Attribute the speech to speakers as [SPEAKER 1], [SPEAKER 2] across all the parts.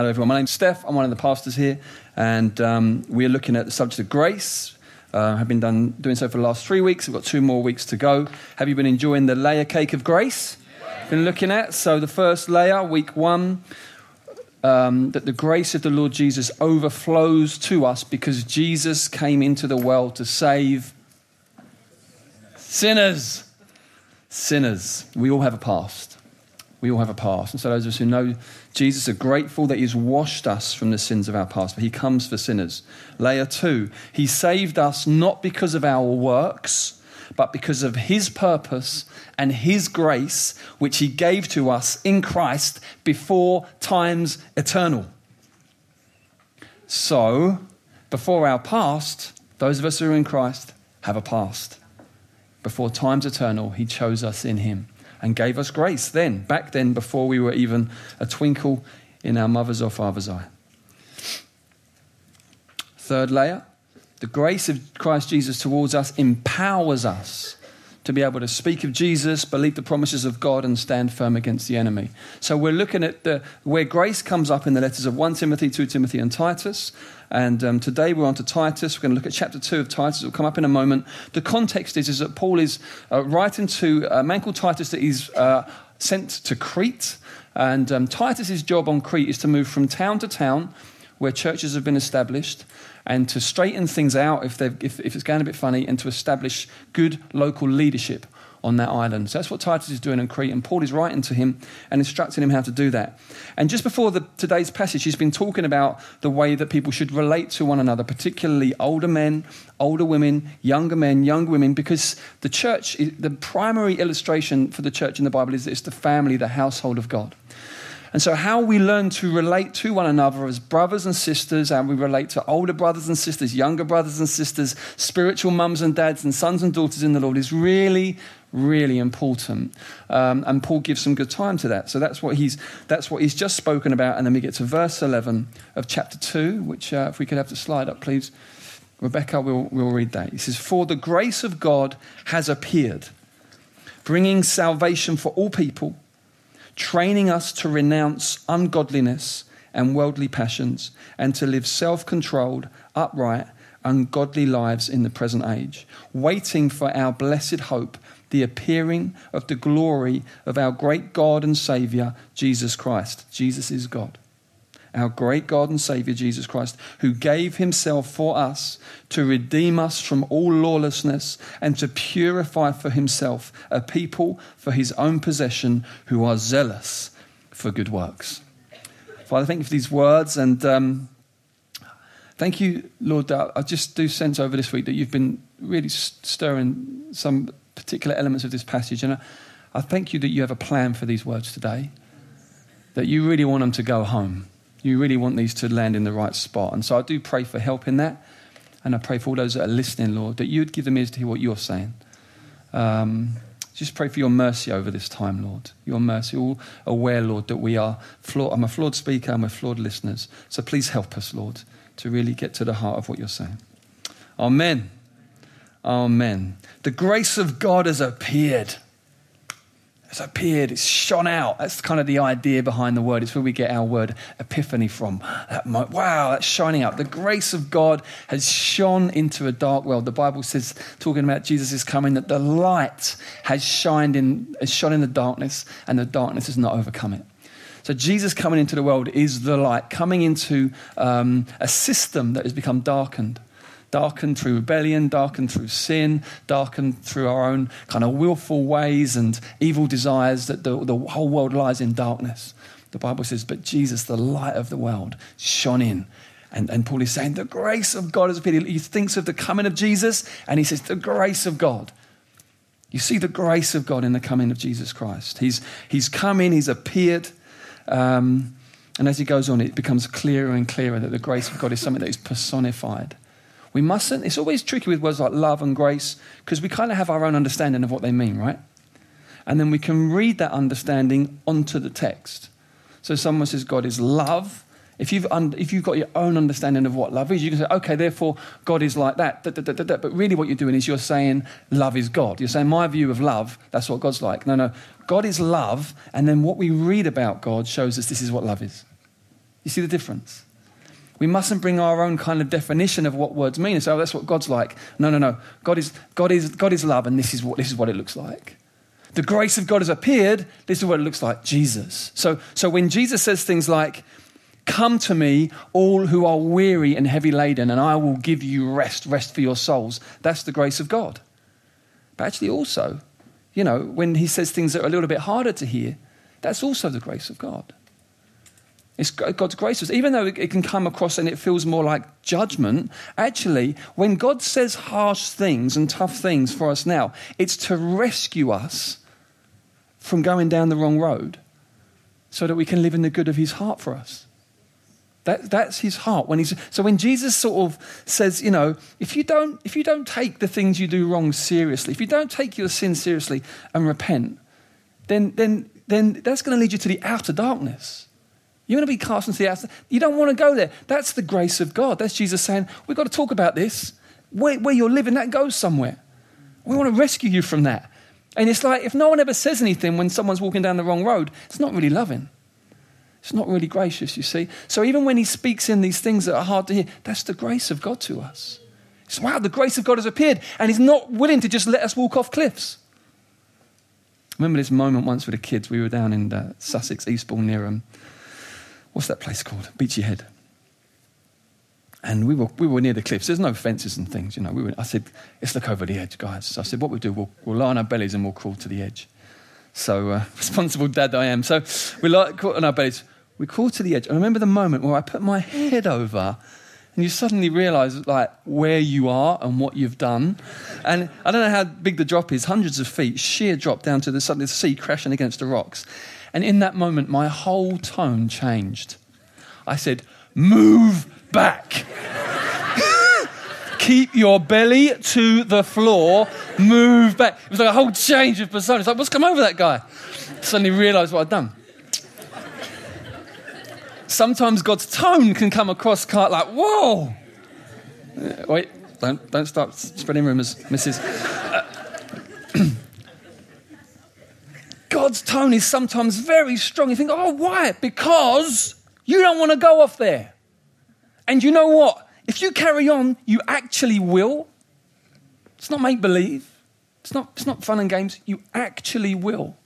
[SPEAKER 1] Hello, everyone. My name's Steph. I'm one of the pastors here, and um, we're looking at the subject of grace. Uh, have been done, doing so for the last three weeks. We've got two more weeks to go. Have you been enjoying the layer cake of grace? Been looking at so the first layer, week one, um, that the grace of the Lord Jesus overflows to us because Jesus came into the world to save sinners. Sinners. We all have a past. We all have a past. And so, those of us who know Jesus are grateful that He's washed us from the sins of our past, but He comes for sinners. Layer two, He saved us not because of our works, but because of His purpose and His grace, which He gave to us in Christ before times eternal. So, before our past, those of us who are in Christ have a past. Before times eternal, He chose us in Him and gave us grace then, back then, before we were even a twinkle in our mother's or father's eye. Third layer the grace of Christ Jesus towards us empowers us to be able to speak of Jesus, believe the promises of God, and stand firm against the enemy. So we're looking at the, where grace comes up in the letters of 1 Timothy, 2 Timothy, and Titus. And um, today we're on to Titus. We're going to look at chapter 2 of Titus. It will come up in a moment. The context is, is that Paul is uh, writing to a man called Titus that he's uh, sent to Crete. And um, Titus's job on Crete is to move from town to town where churches have been established and to straighten things out if, if, if it's going a bit funny and to establish good local leadership on that island. So that's what Titus is doing in Crete, and Paul is writing to him and instructing him how to do that. And just before the, today's passage, he's been talking about the way that people should relate to one another, particularly older men, older women, younger men, young women, because the church, the primary illustration for the church in the Bible is that it's the family, the household of God. And so, how we learn to relate to one another as brothers and sisters, and we relate to older brothers and sisters, younger brothers and sisters, spiritual mums and dads, and sons and daughters in the Lord is really, really important. Um, and Paul gives some good time to that. So that's what he's that's what he's just spoken about. And then we get to verse eleven of chapter two, which uh, if we could have the slide up, please. Rebecca we'll we'll read that. He says, "For the grace of God has appeared, bringing salvation for all people." Training us to renounce ungodliness and worldly passions and to live self controlled, upright, ungodly lives in the present age, waiting for our blessed hope, the appearing of the glory of our great God and Saviour, Jesus Christ. Jesus is God our great God and Savior Jesus Christ, who gave himself for us to redeem us from all lawlessness and to purify for himself a people for his own possession who are zealous for good works. Father, thank you for these words and um, thank you, Lord. I just do sense over this week that you've been really stirring some particular elements of this passage. And I, I thank you that you have a plan for these words today, that you really want them to go home you really want these to land in the right spot. And so I do pray for help in that. And I pray for all those that are listening, Lord, that you'd give them ears to hear what you're saying. Um, just pray for your mercy over this time, Lord. Your mercy. All aware, Lord, that we are flawed. I'm a flawed speaker and we're flawed listeners. So please help us, Lord, to really get to the heart of what you're saying. Amen. Amen. The grace of God has appeared. It's appeared, it's shone out. That's kind of the idea behind the word. It's where we get our word epiphany from. That, wow, that's shining out. The grace of God has shone into a dark world. The Bible says, talking about Jesus' is coming, that the light has shined in, has shone in the darkness, and the darkness has not overcome it. So Jesus coming into the world is the light, coming into um, a system that has become darkened darkened through rebellion, darkened through sin, darkened through our own kind of willful ways and evil desires that the, the whole world lies in darkness. The Bible says, but Jesus, the light of the world, shone in. And, and Paul is saying, the grace of God has appeared. He thinks of the coming of Jesus and he says, the grace of God. You see the grace of God in the coming of Jesus Christ. He's, he's come in, he's appeared. Um, and as he goes on, it becomes clearer and clearer that the grace of God is something that is personified. We mustn't, it's always tricky with words like love and grace because we kind of have our own understanding of what they mean, right? And then we can read that understanding onto the text. So someone says God is love. If you've, un- if you've got your own understanding of what love is, you can say, okay, therefore God is like that. Da, da, da, but really, what you're doing is you're saying love is God. You're saying my view of love, that's what God's like. No, no. God is love, and then what we read about God shows us this is what love is. You see the difference? We mustn't bring our own kind of definition of what words mean and say, oh, that's what God's like. No, no, no. God is, God is, God is love, and this is, what, this is what it looks like. The grace of God has appeared. This is what it looks like Jesus. So, so when Jesus says things like, Come to me, all who are weary and heavy laden, and I will give you rest, rest for your souls, that's the grace of God. But actually, also, you know, when he says things that are a little bit harder to hear, that's also the grace of God. It's God's grace. Even though it can come across and it feels more like judgment, actually, when God says harsh things and tough things for us now, it's to rescue us from going down the wrong road so that we can live in the good of his heart for us. That, that's his heart. When he's, so when Jesus sort of says, you know, if you, don't, if you don't take the things you do wrong seriously, if you don't take your sin seriously and repent, then, then, then that's going to lead you to the outer darkness. You're going to be cast into the outside. You don't want to go there. That's the grace of God. That's Jesus saying, We've got to talk about this. Where, where you're living, that goes somewhere. We want to rescue you from that. And it's like if no one ever says anything when someone's walking down the wrong road, it's not really loving. It's not really gracious, you see. So even when he speaks in these things that are hard to hear, that's the grace of God to us. It's wow, the grace of God has appeared, and he's not willing to just let us walk off cliffs. I remember this moment once with the kids. We were down in uh, Sussex, Eastbourne, near um, what's that place called? Beachy Head. And we were, we were near the cliffs. There's no fences and things, you know. We were, I said, let's look over the edge, guys. So I said, what we'll do, we'll, we'll lie on our bellies and we'll crawl to the edge. So, uh, responsible dad I am. So we lie caught on our bellies. We crawl to the edge. I remember the moment where I put my head over and you suddenly realize like where you are and what you've done. And I don't know how big the drop is, hundreds of feet, sheer drop down to the, suddenly the sea crashing against the rocks. And in that moment, my whole tone changed. I said, Move back. Keep your belly to the floor. Move back. It was like a whole change of persona. It's like, what's come over that guy? Suddenly realized what I'd done. Sometimes God's tone can come across like, whoa. Wait, don't, don't start spreading rumors, Mrs. God's tone is sometimes very strong. You think, oh, why? Because you don't want to go off there. And you know what? If you carry on, you actually will. It's not make believe, it's not, it's not fun and games. You actually will.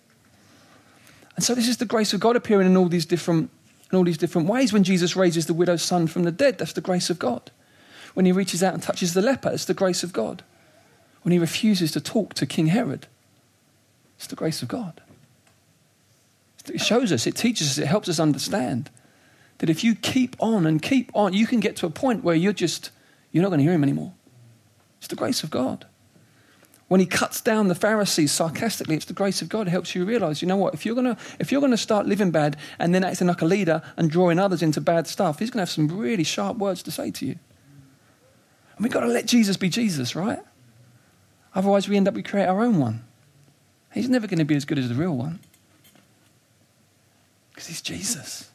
[SPEAKER 1] And so, this is the grace of God appearing in all these different, in all these different ways. When Jesus raises the widow's son from the dead, that's the grace of God. When he reaches out and touches the leper, it's the grace of God. When he refuses to talk to King Herod, it's the grace of God. It shows us, it teaches us, it helps us understand that if you keep on and keep on, you can get to a point where you're just, you're not going to hear him anymore. It's the grace of God. When he cuts down the Pharisees sarcastically, it's the grace of God. Helps you realize, you know what, if you're going to, if you're going to start living bad and then acting like a leader and drawing others into bad stuff, he's going to have some really sharp words to say to you. And we've got to let Jesus be Jesus, right? Otherwise, we end up, we create our own one. He's never going to be as good as the real one. Because he's Jesus.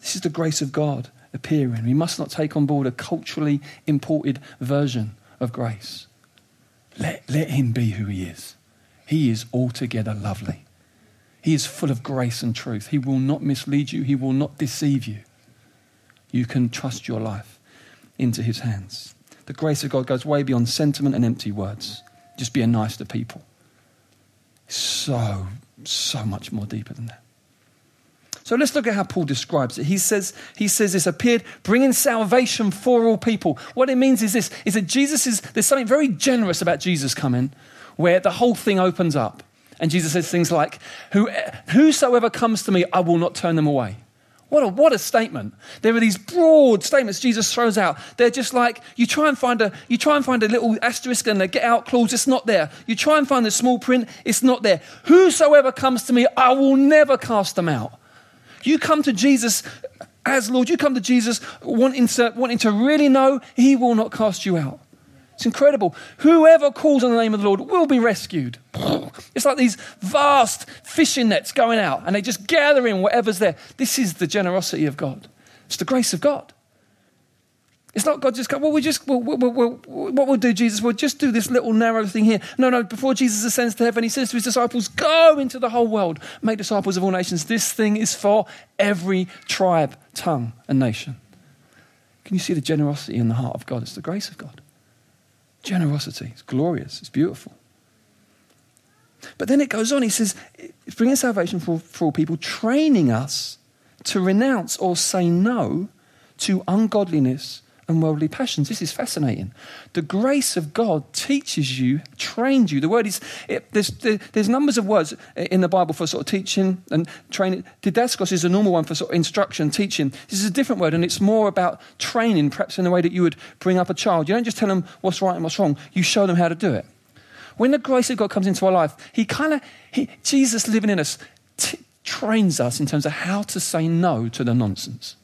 [SPEAKER 1] This is the grace of God appearing. We must not take on board a culturally imported version of grace. Let, let him be who he is. He is altogether lovely. He is full of grace and truth. He will not mislead you, he will not deceive you. You can trust your life into his hands. The grace of God goes way beyond sentiment and empty words. Just being nice to people. So, so much more deeper than that. So let's look at how Paul describes it. He says, he says this appeared, bringing salvation for all people. What it means is this, is that Jesus is, there's something very generous about Jesus coming where the whole thing opens up. And Jesus says things like, Who, whosoever comes to me, I will not turn them away. What a, what a statement. There are these broad statements Jesus throws out. They're just like, you try and find a, you try and find a little asterisk and a get out clause, it's not there. You try and find the small print, it's not there. Whosoever comes to me, I will never cast them out. You come to Jesus as Lord, you come to Jesus wanting to, wanting to really know He will not cast you out. It's incredible. Whoever calls on the name of the Lord will be rescued. It's like these vast fishing nets going out and they just gather in whatever's there. This is the generosity of God, it's the grace of God. It's not God just go, well, we just, well, well, well, what we'll do, Jesus, we'll just do this little narrow thing here. No, no, before Jesus ascends to heaven, he says to his disciples, go into the whole world, make disciples of all nations. This thing is for every tribe, tongue, and nation. Can you see the generosity in the heart of God? It's the grace of God. Generosity. It's glorious. It's beautiful. But then it goes on. He says, bringing salvation for, for all people, training us to renounce or say no to ungodliness and worldly passions. This is fascinating. The grace of God teaches you, trains you. The word is, it, there's, there's numbers of words in the Bible for sort of teaching and training. Didaskos is a normal one for sort of instruction, teaching. This is a different word, and it's more about training, perhaps in the way that you would bring up a child. You don't just tell them what's right and what's wrong, you show them how to do it. When the grace of God comes into our life, He kind of, Jesus living in us, t- trains us in terms of how to say no to the nonsense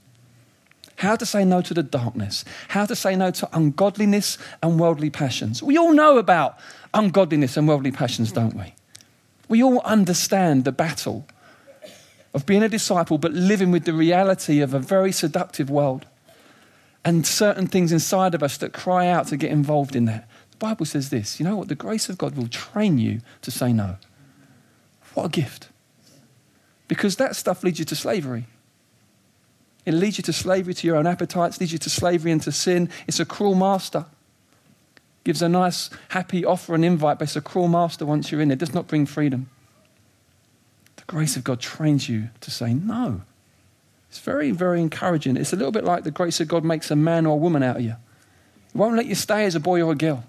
[SPEAKER 1] how to say no to the darkness, how to say no to ungodliness and worldly passions. We all know about ungodliness and worldly passions, don't we? We all understand the battle of being a disciple but living with the reality of a very seductive world and certain things inside of us that cry out to get involved in that. The Bible says this you know what? The grace of God will train you to say no. What a gift. Because that stuff leads you to slavery. It leads you to slavery to your own appetites, leads you to slavery and to sin. It's a cruel master. Gives a nice, happy offer and invite, but it's a cruel master once you're in. It does not bring freedom. The grace of God trains you to say no. It's very, very encouraging. It's a little bit like the grace of God makes a man or a woman out of you. It won't let you stay as a boy or a girl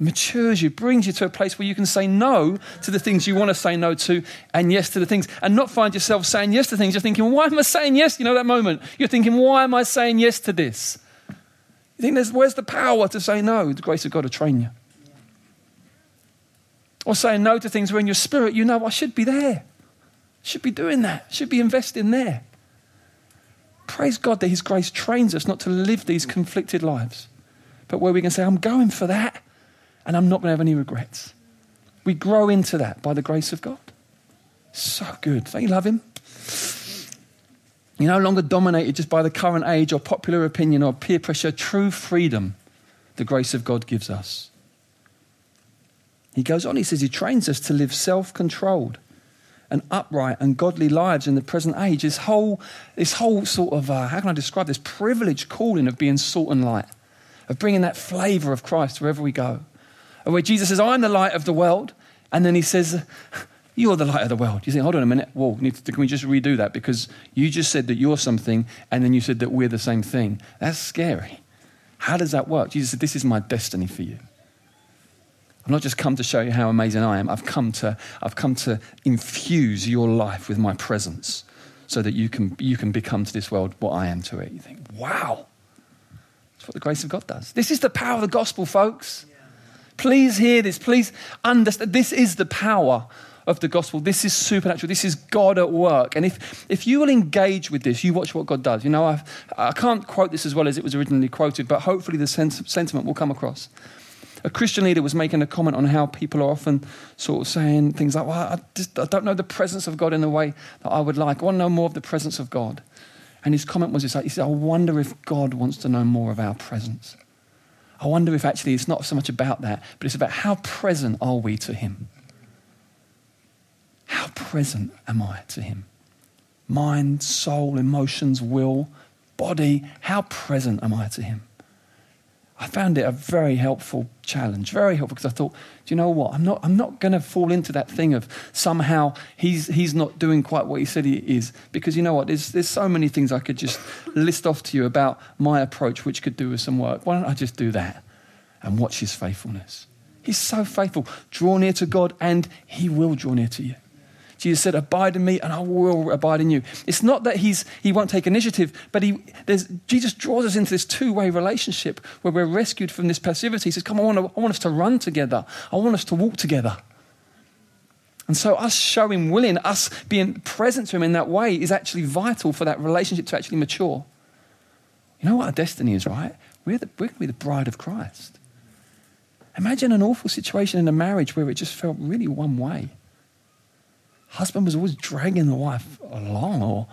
[SPEAKER 1] matures you, brings you to a place where you can say no to the things you want to say no to and yes to the things, and not find yourself saying yes to things. You're thinking, why am I saying yes? You know that moment. You're thinking, why am I saying yes to this? You think, there's, where's the power to say no? The grace of God to train you. Or saying no to things where in your spirit you know, I should be there. Should be doing that. Should be investing there. Praise God that His grace trains us not to live these conflicted lives, but where we can say, I'm going for that and I'm not going to have any regrets. We grow into that by the grace of God. So good. Don't you love Him? You're no longer dominated just by the current age or popular opinion or peer pressure. True freedom, the grace of God gives us. He goes on, he says, He trains us to live self controlled and upright and godly lives in the present age. This whole, this whole sort of, uh, how can I describe this privileged calling of being salt and light, of bringing that flavor of Christ wherever we go where Jesus says, I'm the light of the world. And then he says, You're the light of the world. You think, hold on a minute. Whoa, can we just redo that? Because you just said that you're something, and then you said that we're the same thing. That's scary. How does that work? Jesus said, This is my destiny for you. I've not just come to show you how amazing I am, I've come to, I've come to infuse your life with my presence so that you can, you can become to this world what I am to it. You think, wow. That's what the grace of God does. This is the power of the gospel, folks. Please hear this. Please understand. This is the power of the gospel. This is supernatural. This is God at work. And if, if you will engage with this, you watch what God does. You know, I, I can't quote this as well as it was originally quoted, but hopefully the sense, sentiment will come across. A Christian leader was making a comment on how people are often sort of saying things like, well, I, just, I don't know the presence of God in the way that I would like. I want to know more of the presence of God. And his comment was this, like, he said, I wonder if God wants to know more of our presence. I wonder if actually it's not so much about that, but it's about how present are we to Him? How present am I to Him? Mind, soul, emotions, will, body, how present am I to Him? I found it a very helpful challenge, very helpful because I thought, do you know what? I'm not, I'm not going to fall into that thing of somehow he's, he's not doing quite what he said he is. Because you know what? There's, there's so many things I could just list off to you about my approach, which could do with some work. Why don't I just do that and watch his faithfulness? He's so faithful. Draw near to God and he will draw near to you. Jesus said, Abide in me and I will abide in you. It's not that he's, he won't take initiative, but he, Jesus draws us into this two way relationship where we're rescued from this passivity. He says, Come I want, I want us to run together, I want us to walk together. And so, us showing willing, us being present to Him in that way is actually vital for that relationship to actually mature. You know what our destiny is, right? We're, the, we're going to be the bride of Christ. Imagine an awful situation in a marriage where it just felt really one way husband was always dragging the wife along or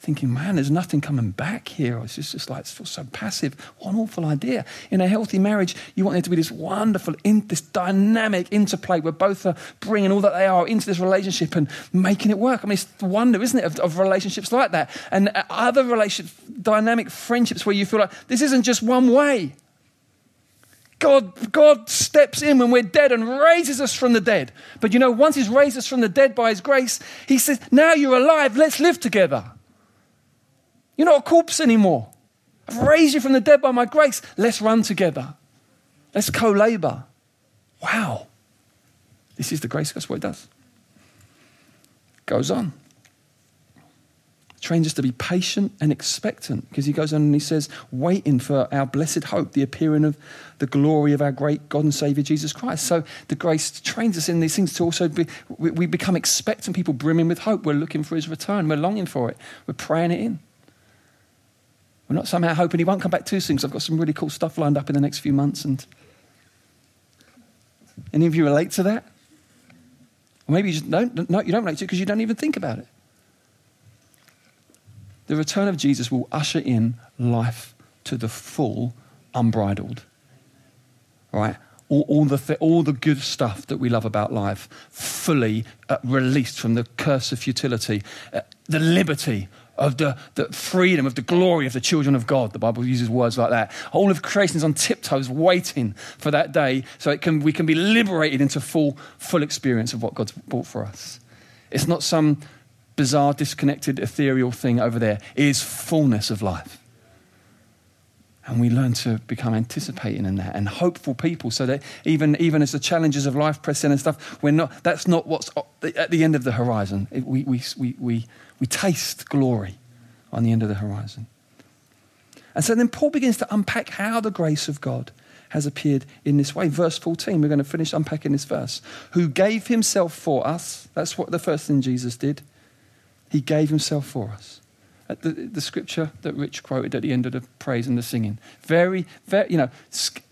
[SPEAKER 1] thinking, man, there's nothing coming back here. It's just, just like, it feels so passive. What an awful idea. In a healthy marriage, you want there to be this wonderful, in, this dynamic interplay where both are bringing all that they are into this relationship and making it work. I mean, it's the wonder, isn't it, of, of relationships like that. And uh, other relationship, dynamic friendships where you feel like this isn't just one way. God, God steps in when we're dead and raises us from the dead. But you know, once He's raised us from the dead by His grace, He says, Now you're alive, let's live together. You're not a corpse anymore. I've raised you from the dead by my grace. Let's run together. Let's co labor. Wow. This is the grace. That's what it does. Goes on. Trains us to be patient and expectant because he goes on and he says, waiting for our blessed hope, the appearing of the glory of our great God and Savior Jesus Christ. So the grace trains us in these things to also be, we, we become expectant people brimming with hope. We're looking for his return. We're longing for it. We're praying it in. We're not somehow hoping he won't come back too soon because I've got some really cool stuff lined up in the next few months. And any of you relate to that? Or maybe you just don't, no, you don't relate to it because you don't even think about it. The return of Jesus will usher in life to the full, unbridled. Right? All, all, the, th- all the good stuff that we love about life, fully uh, released from the curse of futility, uh, the liberty of the, the freedom, of the glory of the children of God. The Bible uses words like that. All of creation is on tiptoes waiting for that day so it can, we can be liberated into full, full experience of what God's brought for us. It's not some bizarre, disconnected, ethereal thing over there is fullness of life. And we learn to become anticipating in that and hopeful people so that even, even as the challenges of life press in and stuff, we're not, that's not what's at the end of the horizon. We, we, we, we, we taste glory on the end of the horizon. And so then Paul begins to unpack how the grace of God has appeared in this way. Verse 14, we're going to finish unpacking this verse. Who gave himself for us, that's what the first thing Jesus did. He gave himself for us. The, the, scripture that Rich quoted at the end of the praise and the singing. Very, very, you know,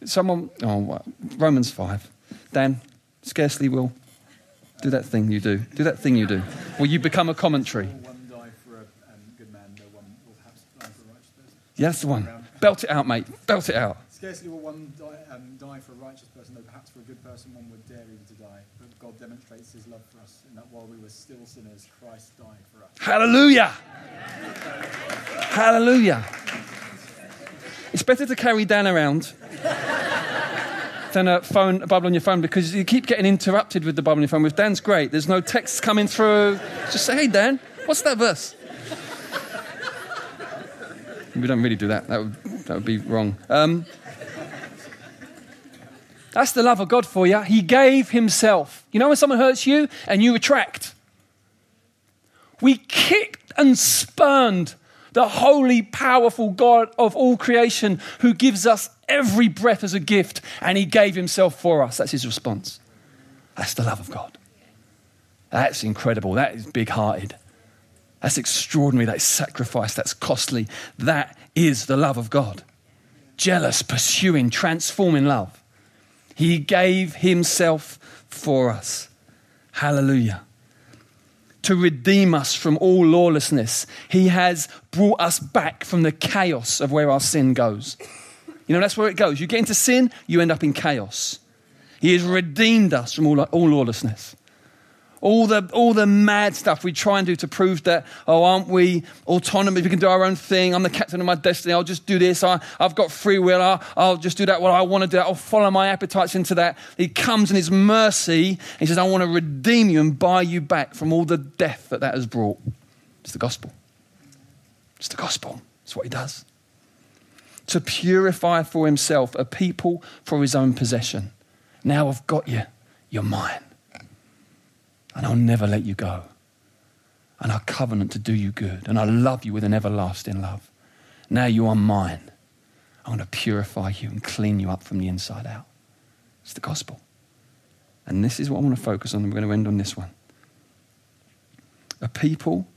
[SPEAKER 1] someone, oh, Romans 5. Dan, scarcely will do that thing you do. Do that thing you do. Will you become a commentary? Yes, the one. Belt it out, mate. Belt it out.
[SPEAKER 2] Scarcely will one die, um, die, for a righteous person, though perhaps for a good person one would dare even to die. But God demonstrates his love for us in that while we were still sinners, Christ died for us.
[SPEAKER 1] Hallelujah! Hallelujah! It's better to carry Dan around than a phone, a Bible on your phone because you keep getting interrupted with the bubble on your phone. With Dan's great. There's no texts coming through. Just say, hey, Dan, what's that verse? We don't really do that. That would, that would be wrong. Um, that's the love of God for you. He gave Himself. You know when someone hurts you and you retract? We kicked and spurned the holy, powerful God of all creation who gives us every breath as a gift, and He gave Himself for us. That's His response. That's the love of God. That's incredible. That is big hearted. That's extraordinary. That's sacrifice. That's costly. That is the love of God. Jealous, pursuing, transforming love. He gave himself for us. Hallelujah. To redeem us from all lawlessness. He has brought us back from the chaos of where our sin goes. You know, that's where it goes. You get into sin, you end up in chaos. He has redeemed us from all, all lawlessness. All the, all the mad stuff we try and do to prove that, oh, aren't we autonomous? We can do our own thing. I'm the captain of my destiny. I'll just do this. I, have got free will. I'll, I'll, just do that what I want to do. I'll follow my appetites into that. He comes in his mercy. He says, I want to redeem you and buy you back from all the death that that has brought. It's the gospel. It's the gospel. It's what he does. To purify for himself a people for his own possession. Now I've got you. You're mine and I'll never let you go. And I covenant to do you good, and I love you with an everlasting love. Now you are mine. I want to purify you and clean you up from the inside out. It's the gospel. And this is what I want to focus on, we're going to end on this one. A people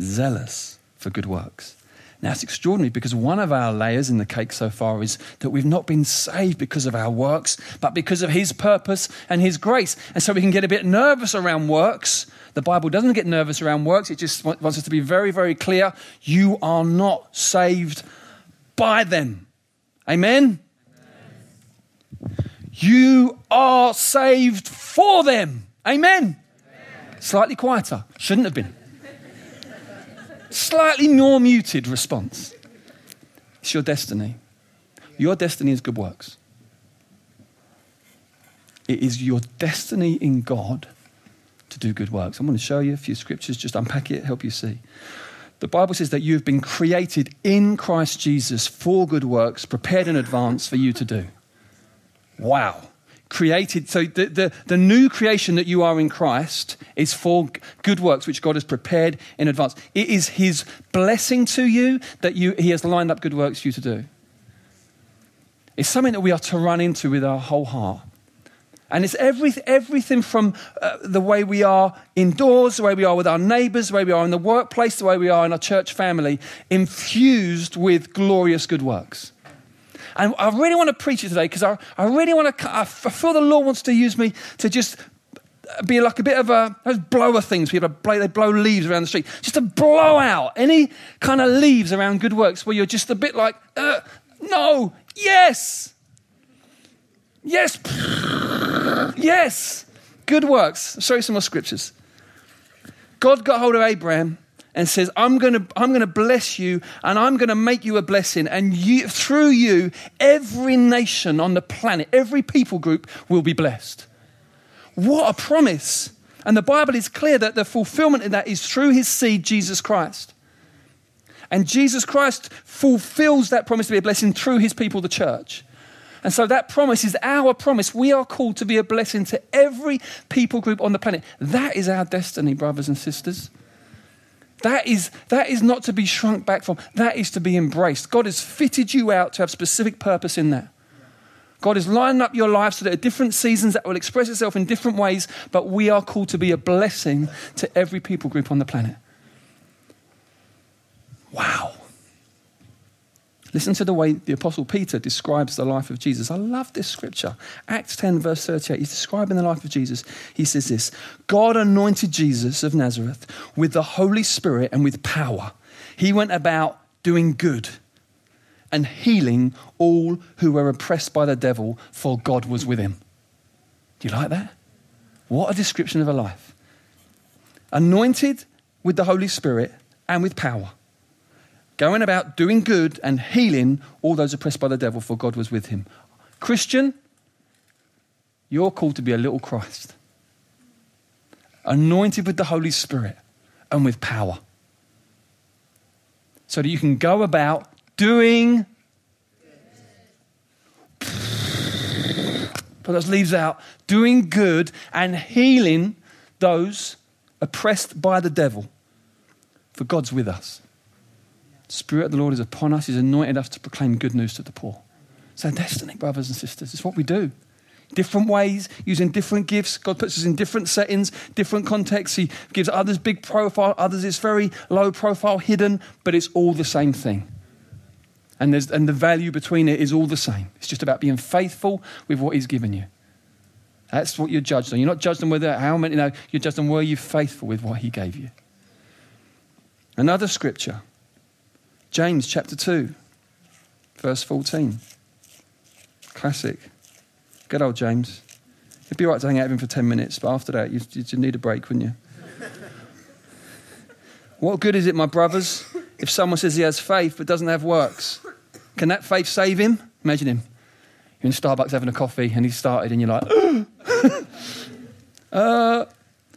[SPEAKER 1] zealous for good works. Now, it's extraordinary because one of our layers in the cake so far is that we've not been saved because of our works, but because of His purpose and His grace. And so we can get a bit nervous around works. The Bible doesn't get nervous around works, it just wants us to be very, very clear. You are not saved by them. Amen? Amen. You are saved for them. Amen? Amen. Slightly quieter. Shouldn't have been slightly more muted response. It's your destiny. Your destiny is good works. It is your destiny in God to do good works. I'm going to show you a few scriptures, just unpack it, help you see. The Bible says that you have been created in Christ Jesus for good works, prepared in advance for you to do. Wow created. So the, the, the, new creation that you are in Christ is for good works which God has prepared in advance. It is His blessing to you that you, He has lined up good works for you to do. It's something that we are to run into with our whole heart. And it's every, everything from uh, the way we are indoors, the way we are with our neighbors, the way we are in the workplace, the way we are in our church family, infused with glorious good works. And I really want to preach it today because I, I really want to, I feel the Lord wants to use me to just be like a bit of a, those blower things, people blow, they blow leaves around the street, just to blow out any kind of leaves around good works where you're just a bit like, uh, no, yes, yes, yes, good works. I'll show you some more scriptures. God got hold of Abraham and says, I'm going to I'm going to bless you and I'm going to make you a blessing. And you, through you, every nation on the planet, every people group will be blessed. What a promise. And the Bible is clear that the fulfillment of that is through his seed, Jesus Christ. And Jesus Christ fulfills that promise to be a blessing through his people, the church. And so that promise is our promise. We are called to be a blessing to every people group on the planet. That is our destiny, brothers and sisters. That is, that is not to be shrunk back from, that is to be embraced. God has fitted you out to have specific purpose in that. God has lined up your life so that at different seasons that will express itself in different ways, but we are called to be a blessing to every people group on the planet. Wow. Listen to the way the Apostle Peter describes the life of Jesus. I love this scripture. Acts 10, verse 38. He's describing the life of Jesus. He says this God anointed Jesus of Nazareth with the Holy Spirit and with power. He went about doing good and healing all who were oppressed by the devil, for God was with him. Do you like that? What a description of a life. Anointed with the Holy Spirit and with power going about doing good and healing all those oppressed by the devil, for God was with him. Christian, you're called to be a little Christ, anointed with the Holy Spirit and with power, so that you can go about doing. Put those leaves out, doing good and healing those oppressed by the devil. For God's with us. Spirit of the Lord is upon us. He's anointed us to proclaim good news to the poor. It's our destiny, brothers and sisters. It's what we do. Different ways, using different gifts. God puts us in different settings, different contexts. He gives others big profile, others it's very low profile, hidden, but it's all the same thing. And, there's, and the value between it is all the same. It's just about being faithful with what He's given you. That's what you're judged on. You're not judged on whether how many, you know, you're judged on were you faithful with what He gave you. Another scripture James chapter 2, verse 14. Classic. Good old James. It'd be right to hang out with him for 10 minutes, but after that, you'd, you'd need a break, wouldn't you? what good is it, my brothers, if someone says he has faith but doesn't have works? Can that faith save him? Imagine him. You're in Starbucks having a coffee and he started, and you're like, uh,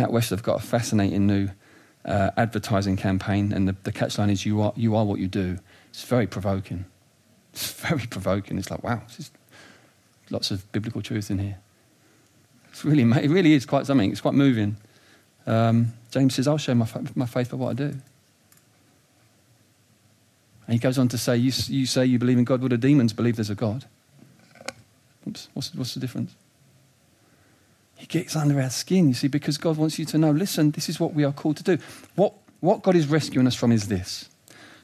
[SPEAKER 1] NatWest have got a fascinating new uh, advertising campaign, and the, the catchline is you are, you are what you do. It's very provoking. It's very provoking. It's like, wow, lots of biblical truth in here. It's really, it really is quite something. It's quite moving. Um, James says, I'll show my, my faith by what I do. And he goes on to say, you, you say you believe in God, well, the demons believe there's a God. Oops, what's, what's the difference? He gets under our skin, you see, because God wants you to know listen, this is what we are called to do. What, what God is rescuing us from is this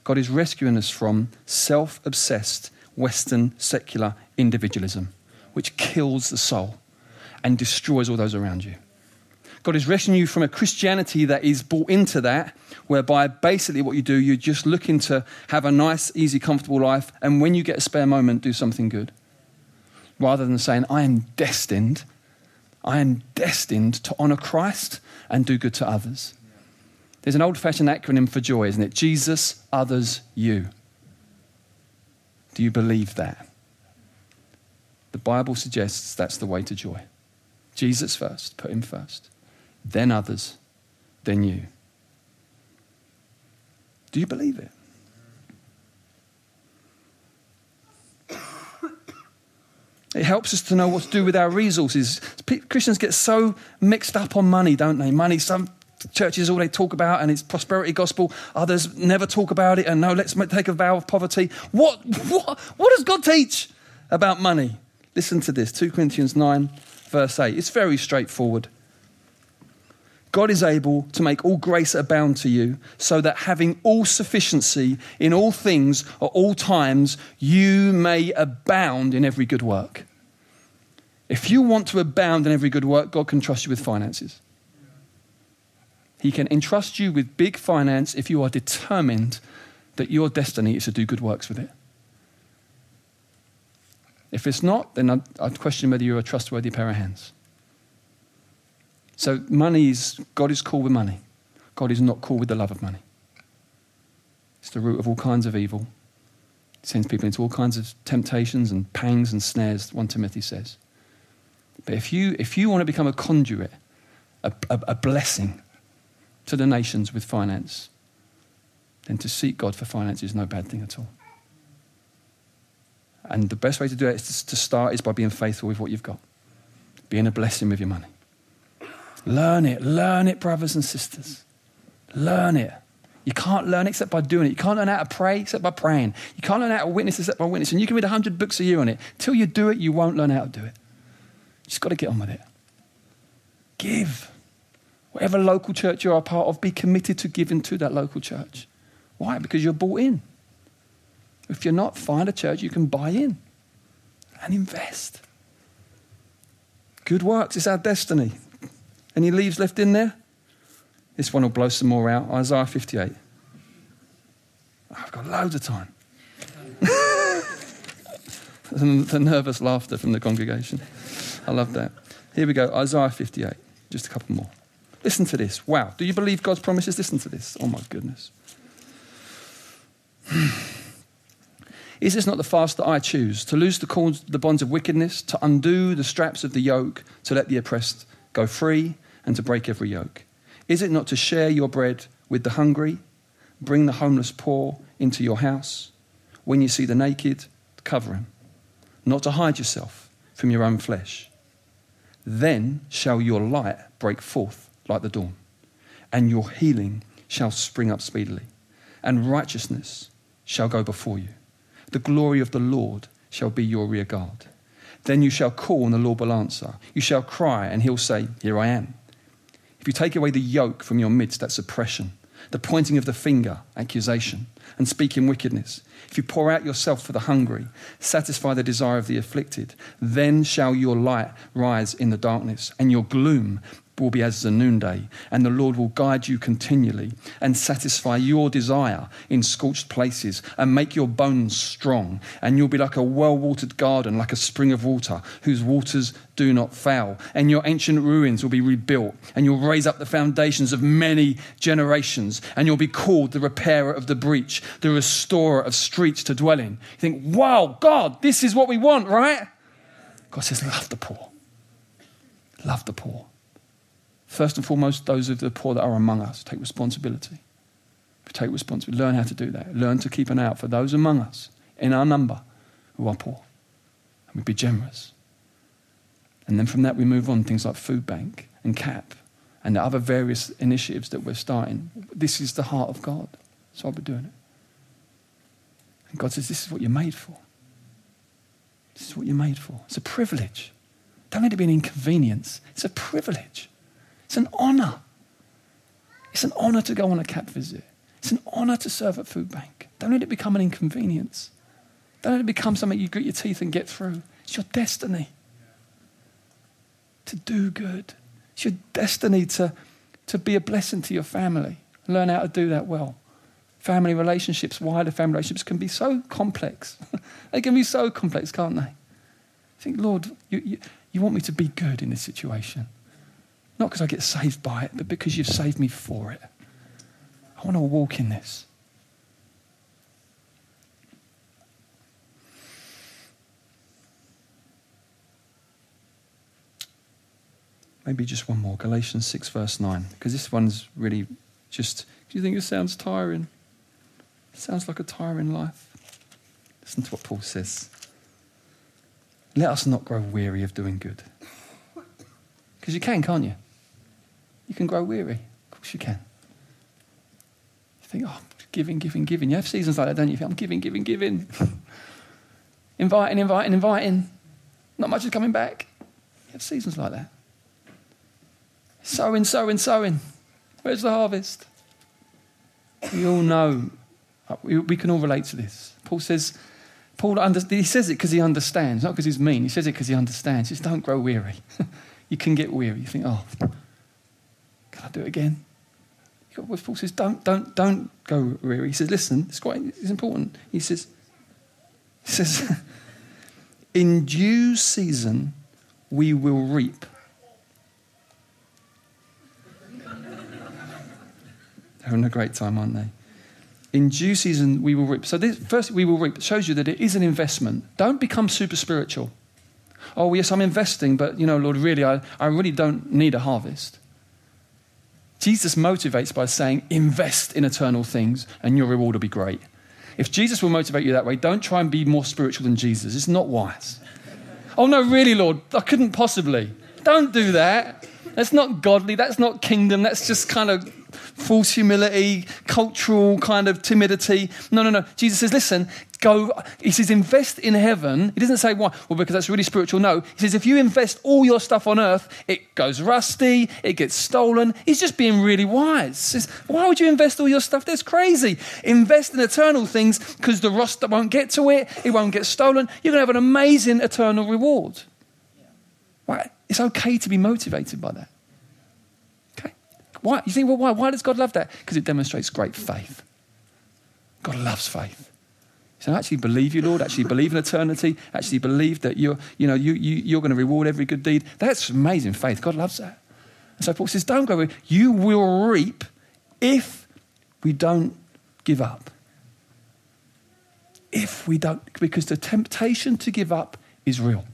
[SPEAKER 1] God is rescuing us from self obsessed Western secular individualism, which kills the soul and destroys all those around you. God is rescuing you from a Christianity that is bought into that, whereby basically what you do, you're just looking to have a nice, easy, comfortable life, and when you get a spare moment, do something good. Rather than saying, I am destined, I am destined to honor Christ and do good to others. There's an old fashioned acronym for joy, isn't it? Jesus, others, you. Do you believe that? The Bible suggests that's the way to joy. Jesus first, put him first, then others, then you. Do you believe it? It helps us to know what to do with our resources. Christians get so mixed up on money, don't they? Money, some churches all they talk about and it's prosperity gospel. Others never talk about it and no, let's take a vow of poverty. What, what, what does God teach about money? Listen to this 2 Corinthians 9, verse 8. It's very straightforward. God is able to make all grace abound to you, so that having all sufficiency in all things at all times, you may abound in every good work. If you want to abound in every good work, God can trust you with finances. He can entrust you with big finance if you are determined that your destiny is to do good works with it. If it's not, then I'd, question whether you're a trustworthy pair of hands. So, money is, God is cool with money. God is not cool with the love of money. It's the root of all kinds of evil. It sends people into all kinds of temptations and pangs and snares, 1 Timothy says. But if you, if you want to become a conduit, a, a, a blessing to the nations with finance, then to seek God for finance is no bad thing at all. And the best way to do it is to, to start is by being faithful with what you've got, being a blessing with your money. Learn it. Learn it, brothers and sisters. Learn it. You can't learn except by doing it. You can't learn how to pray except by praying. You can't learn how to witness except by witnessing. You can read 100 books a year on it. Till you do it, you won't learn how to do it. You just got to get on with it. Give. Whatever local church you're a part of, be committed to giving to that local church. Why? Because you're bought in. If you're not, find a church you can buy in and invest. Good works is our destiny. Any leaves left in there? This one will blow some more out. Isaiah 58. I've got loads of time. the nervous laughter from the congregation. I love that. Here we go Isaiah 58. Just a couple more. Listen to this. Wow. Do you believe God's promises? Listen to this. Oh my goodness. Is this not the fast that I choose? To loose the, cords, the bonds of wickedness, to undo the straps of the yoke, to let the oppressed go free, and to break every yoke? Is it not to share your bread with the hungry, bring the homeless poor into your house? When you see the naked, cover him, not to hide yourself from your own flesh. Then shall your light break forth like the dawn, and your healing shall spring up speedily, and righteousness shall go before you. The glory of the Lord shall be your rear guard. Then you shall call, and the Lord will answer. You shall cry, and he'll say, Here I am. If you take away the yoke from your midst, that's oppression, the pointing of the finger, accusation, and speaking wickedness. If you pour out yourself for the hungry, satisfy the desire of the afflicted, then shall your light rise in the darkness, and your gloom will be as the noonday, and the Lord will guide you continually and satisfy your desire in scorched places and make your bones strong. And you'll be like a well watered garden, like a spring of water, whose waters do not fail. And your ancient ruins will be rebuilt, and you'll raise up the foundations of many generations, and you'll be called the repairer of the breach, the restorer of streets to dwell in. You think, wow, God, this is what we want, right? God says, love the poor. Love the poor First and foremost, those of the poor that are among us take responsibility. We take responsibility. Learn how to do that. Learn to keep an eye out for those among us in our number who are poor. And we be generous. And then from that, we move on things like Food Bank and CAP and the other various initiatives that we're starting. This is the heart of God. That's why we're doing it. And God says, This is what you're made for. This is what you're made for. It's a privilege. Don't let it be an inconvenience. It's a privilege. It's an honor. It's an honor to go on a CAP visit. It's an honor to serve at Food Bank. Don't let it become an inconvenience. Don't let it become something you grit your teeth and get through. It's your destiny to do good. It's your destiny to, to be a blessing to your family. Learn how to do that well. Family relationships, wider family relationships can be so complex. they can be so complex, can't they? Think, Lord, you, you, you want me to be good in this situation. Not because I get saved by it, but because you've saved me for it. I want to walk in this. Maybe just one more. Galatians 6, verse 9. Because this one's really just. Do you think it sounds tiring? It sounds like a tiring life. Listen to what Paul says. Let us not grow weary of doing good. Because you can, can't you? You can grow weary. Of course you can. You think, oh, giving, giving, giving. You have seasons like that, don't you? think, I'm giving, giving, giving. inviting, inviting, inviting. Not much is coming back. You have seasons like that. Sowing, sowing, sowing. Where's the harvest? We all know. Uh, we, we can all relate to this. Paul says, Paul he says it because he understands, not because he's mean. He says it because he understands. Says, don't grow weary. you can get weary. You think, oh, can I do it again? Paul says, don't, don't, don't go weary. He says, listen, it's quite it's important. He says, he says, in due season we will reap having a great time, aren't they? In due season, we will reap. So, this, first, we will reap. It shows you that it is an investment. Don't become super spiritual. Oh, yes, I'm investing, but, you know, Lord, really, I, I really don't need a harvest. Jesus motivates by saying, invest in eternal things, and your reward will be great. If Jesus will motivate you that way, don't try and be more spiritual than Jesus. It's not wise. oh, no, really, Lord, I couldn't possibly. Don't do that. That's not godly. That's not kingdom. That's just kind of false humility, cultural kind of timidity. No, no, no. Jesus says, listen, go. He says, invest in heaven. He doesn't say why. Well, because that's really spiritual. No. He says, if you invest all your stuff on earth, it goes rusty, it gets stolen. He's just being really wise. Says, why would you invest all your stuff? That's crazy. Invest in eternal things because the rust won't get to it, it won't get stolen. You're going to have an amazing eternal reward. Right? It's okay to be motivated by that. Why? You think, well, why? Why does God love that? Because it demonstrates great faith. God loves faith. So actually believe you, Lord, actually believe in eternity, actually believe that you're, you know, you, you, you're going to reward every good deed. That's amazing faith. God loves that. And so Paul says, don't go, you will reap if we don't give up. If we don't, because the temptation to give up is real.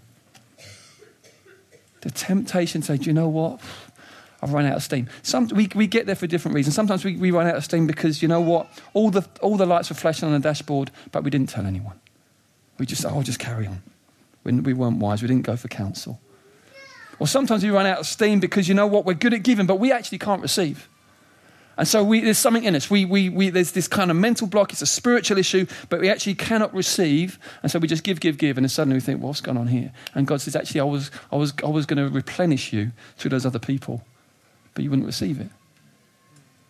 [SPEAKER 1] The temptation to say, do you know what? I've run out of steam. Some, we, we get there for different reasons. Sometimes we, we run out of steam because, you know what, all the, all the lights were flashing on the dashboard, but we didn't tell anyone. We just, oh, just carry on. We, we weren't wise. We didn't go for counsel. Or sometimes we run out of steam because, you know what, we're good at giving, but we actually can't receive. And so we, there's something in us. We, we, we, there's this kind of mental block. It's a spiritual issue, but we actually cannot receive. And so we just give, give, give. And then suddenly we think, what's going on here? And God says, actually, I was, I was, I was going to replenish you through those other people but you wouldn't receive it.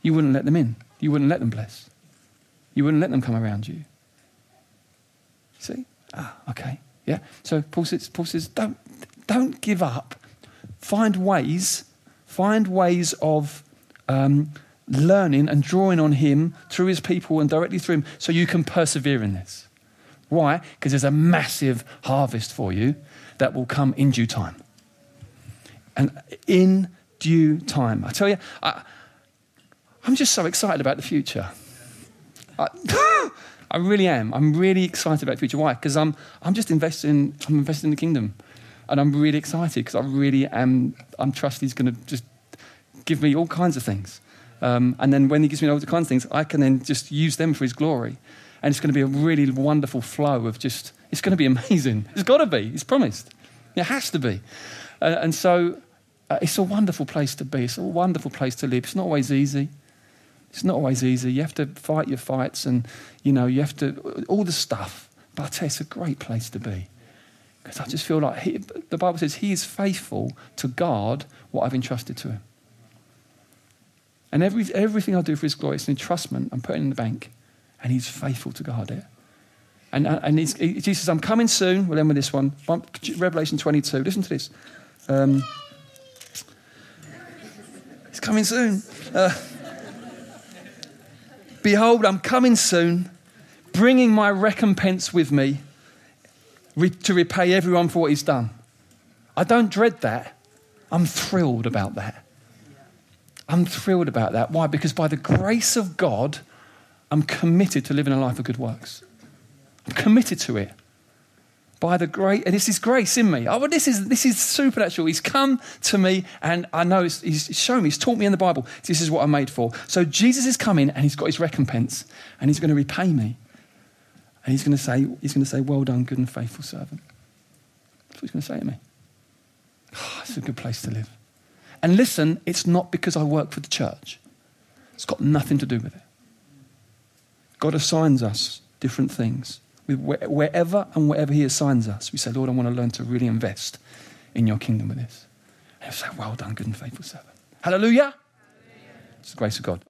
[SPEAKER 1] You wouldn't let them in. You wouldn't let them bless. You wouldn't let them come around you. See? Ah, okay. Yeah. So Paul says, Paul says don't, don't give up. Find ways, find ways of um, learning and drawing on him through his people and directly through him so you can persevere in this. Why? Because there's a massive harvest for you that will come in due time. And in due time. I tell you, I, am just so excited about the future. I, I, really am. I'm really excited about the future. Why? Because I'm, I'm just investing, I'm investing in the kingdom. And I'm really excited because I really am, I'm trust he's going to just give me all kinds of things. Um, and then when He gives me all the kinds of things, I can then just use them for His glory. And it's going to be a really wonderful flow of just, it's going to be amazing. It's got to be. It's promised. It has to be. Uh, and so uh, it's a wonderful place to be. It's a wonderful place to live. It's not always easy. It's not always easy. You have to fight your fights and, you know, you have to, all the stuff. But I tell you, it's a great place to be. Because I just feel like he, the Bible says he is faithful to guard what I've entrusted to him. And every, everything I do for his glory, it's an entrustment. I'm putting in the bank. And he's faithful to guard it. And, and he's, he, Jesus says, I'm coming soon. We'll end with this one. Revelation 22. Listen to this. Um, coming soon. Uh, Behold, I'm coming soon, bringing my recompense with me to repay everyone for what he's done. I don't dread that. I'm thrilled about that. I'm thrilled about that. Why? Because by the grace of God, I'm committed to living a life of good works. I'm committed to it. By the great, and this is grace in me. Oh, well, this is this is supernatural. He's come to me, and I know he's, shown me. He's taught me in the Bible. This is what I'm made for. So Jesus is coming, and he's got his recompense, and he's going to repay me. And he's going to say, he's going to say, "Well done, good and faithful servant." That's what he's going to say to me. Oh, it's a good place to live. And listen, it's not because I work for the church. It's got nothing to do with it. God assigns us different things. Wherever and wherever He assigns us, we say, Lord, I want to learn to really invest in your kingdom with this. And He'll say, Well done, good and faithful servant. Hallelujah. Hallelujah. It's the grace of God.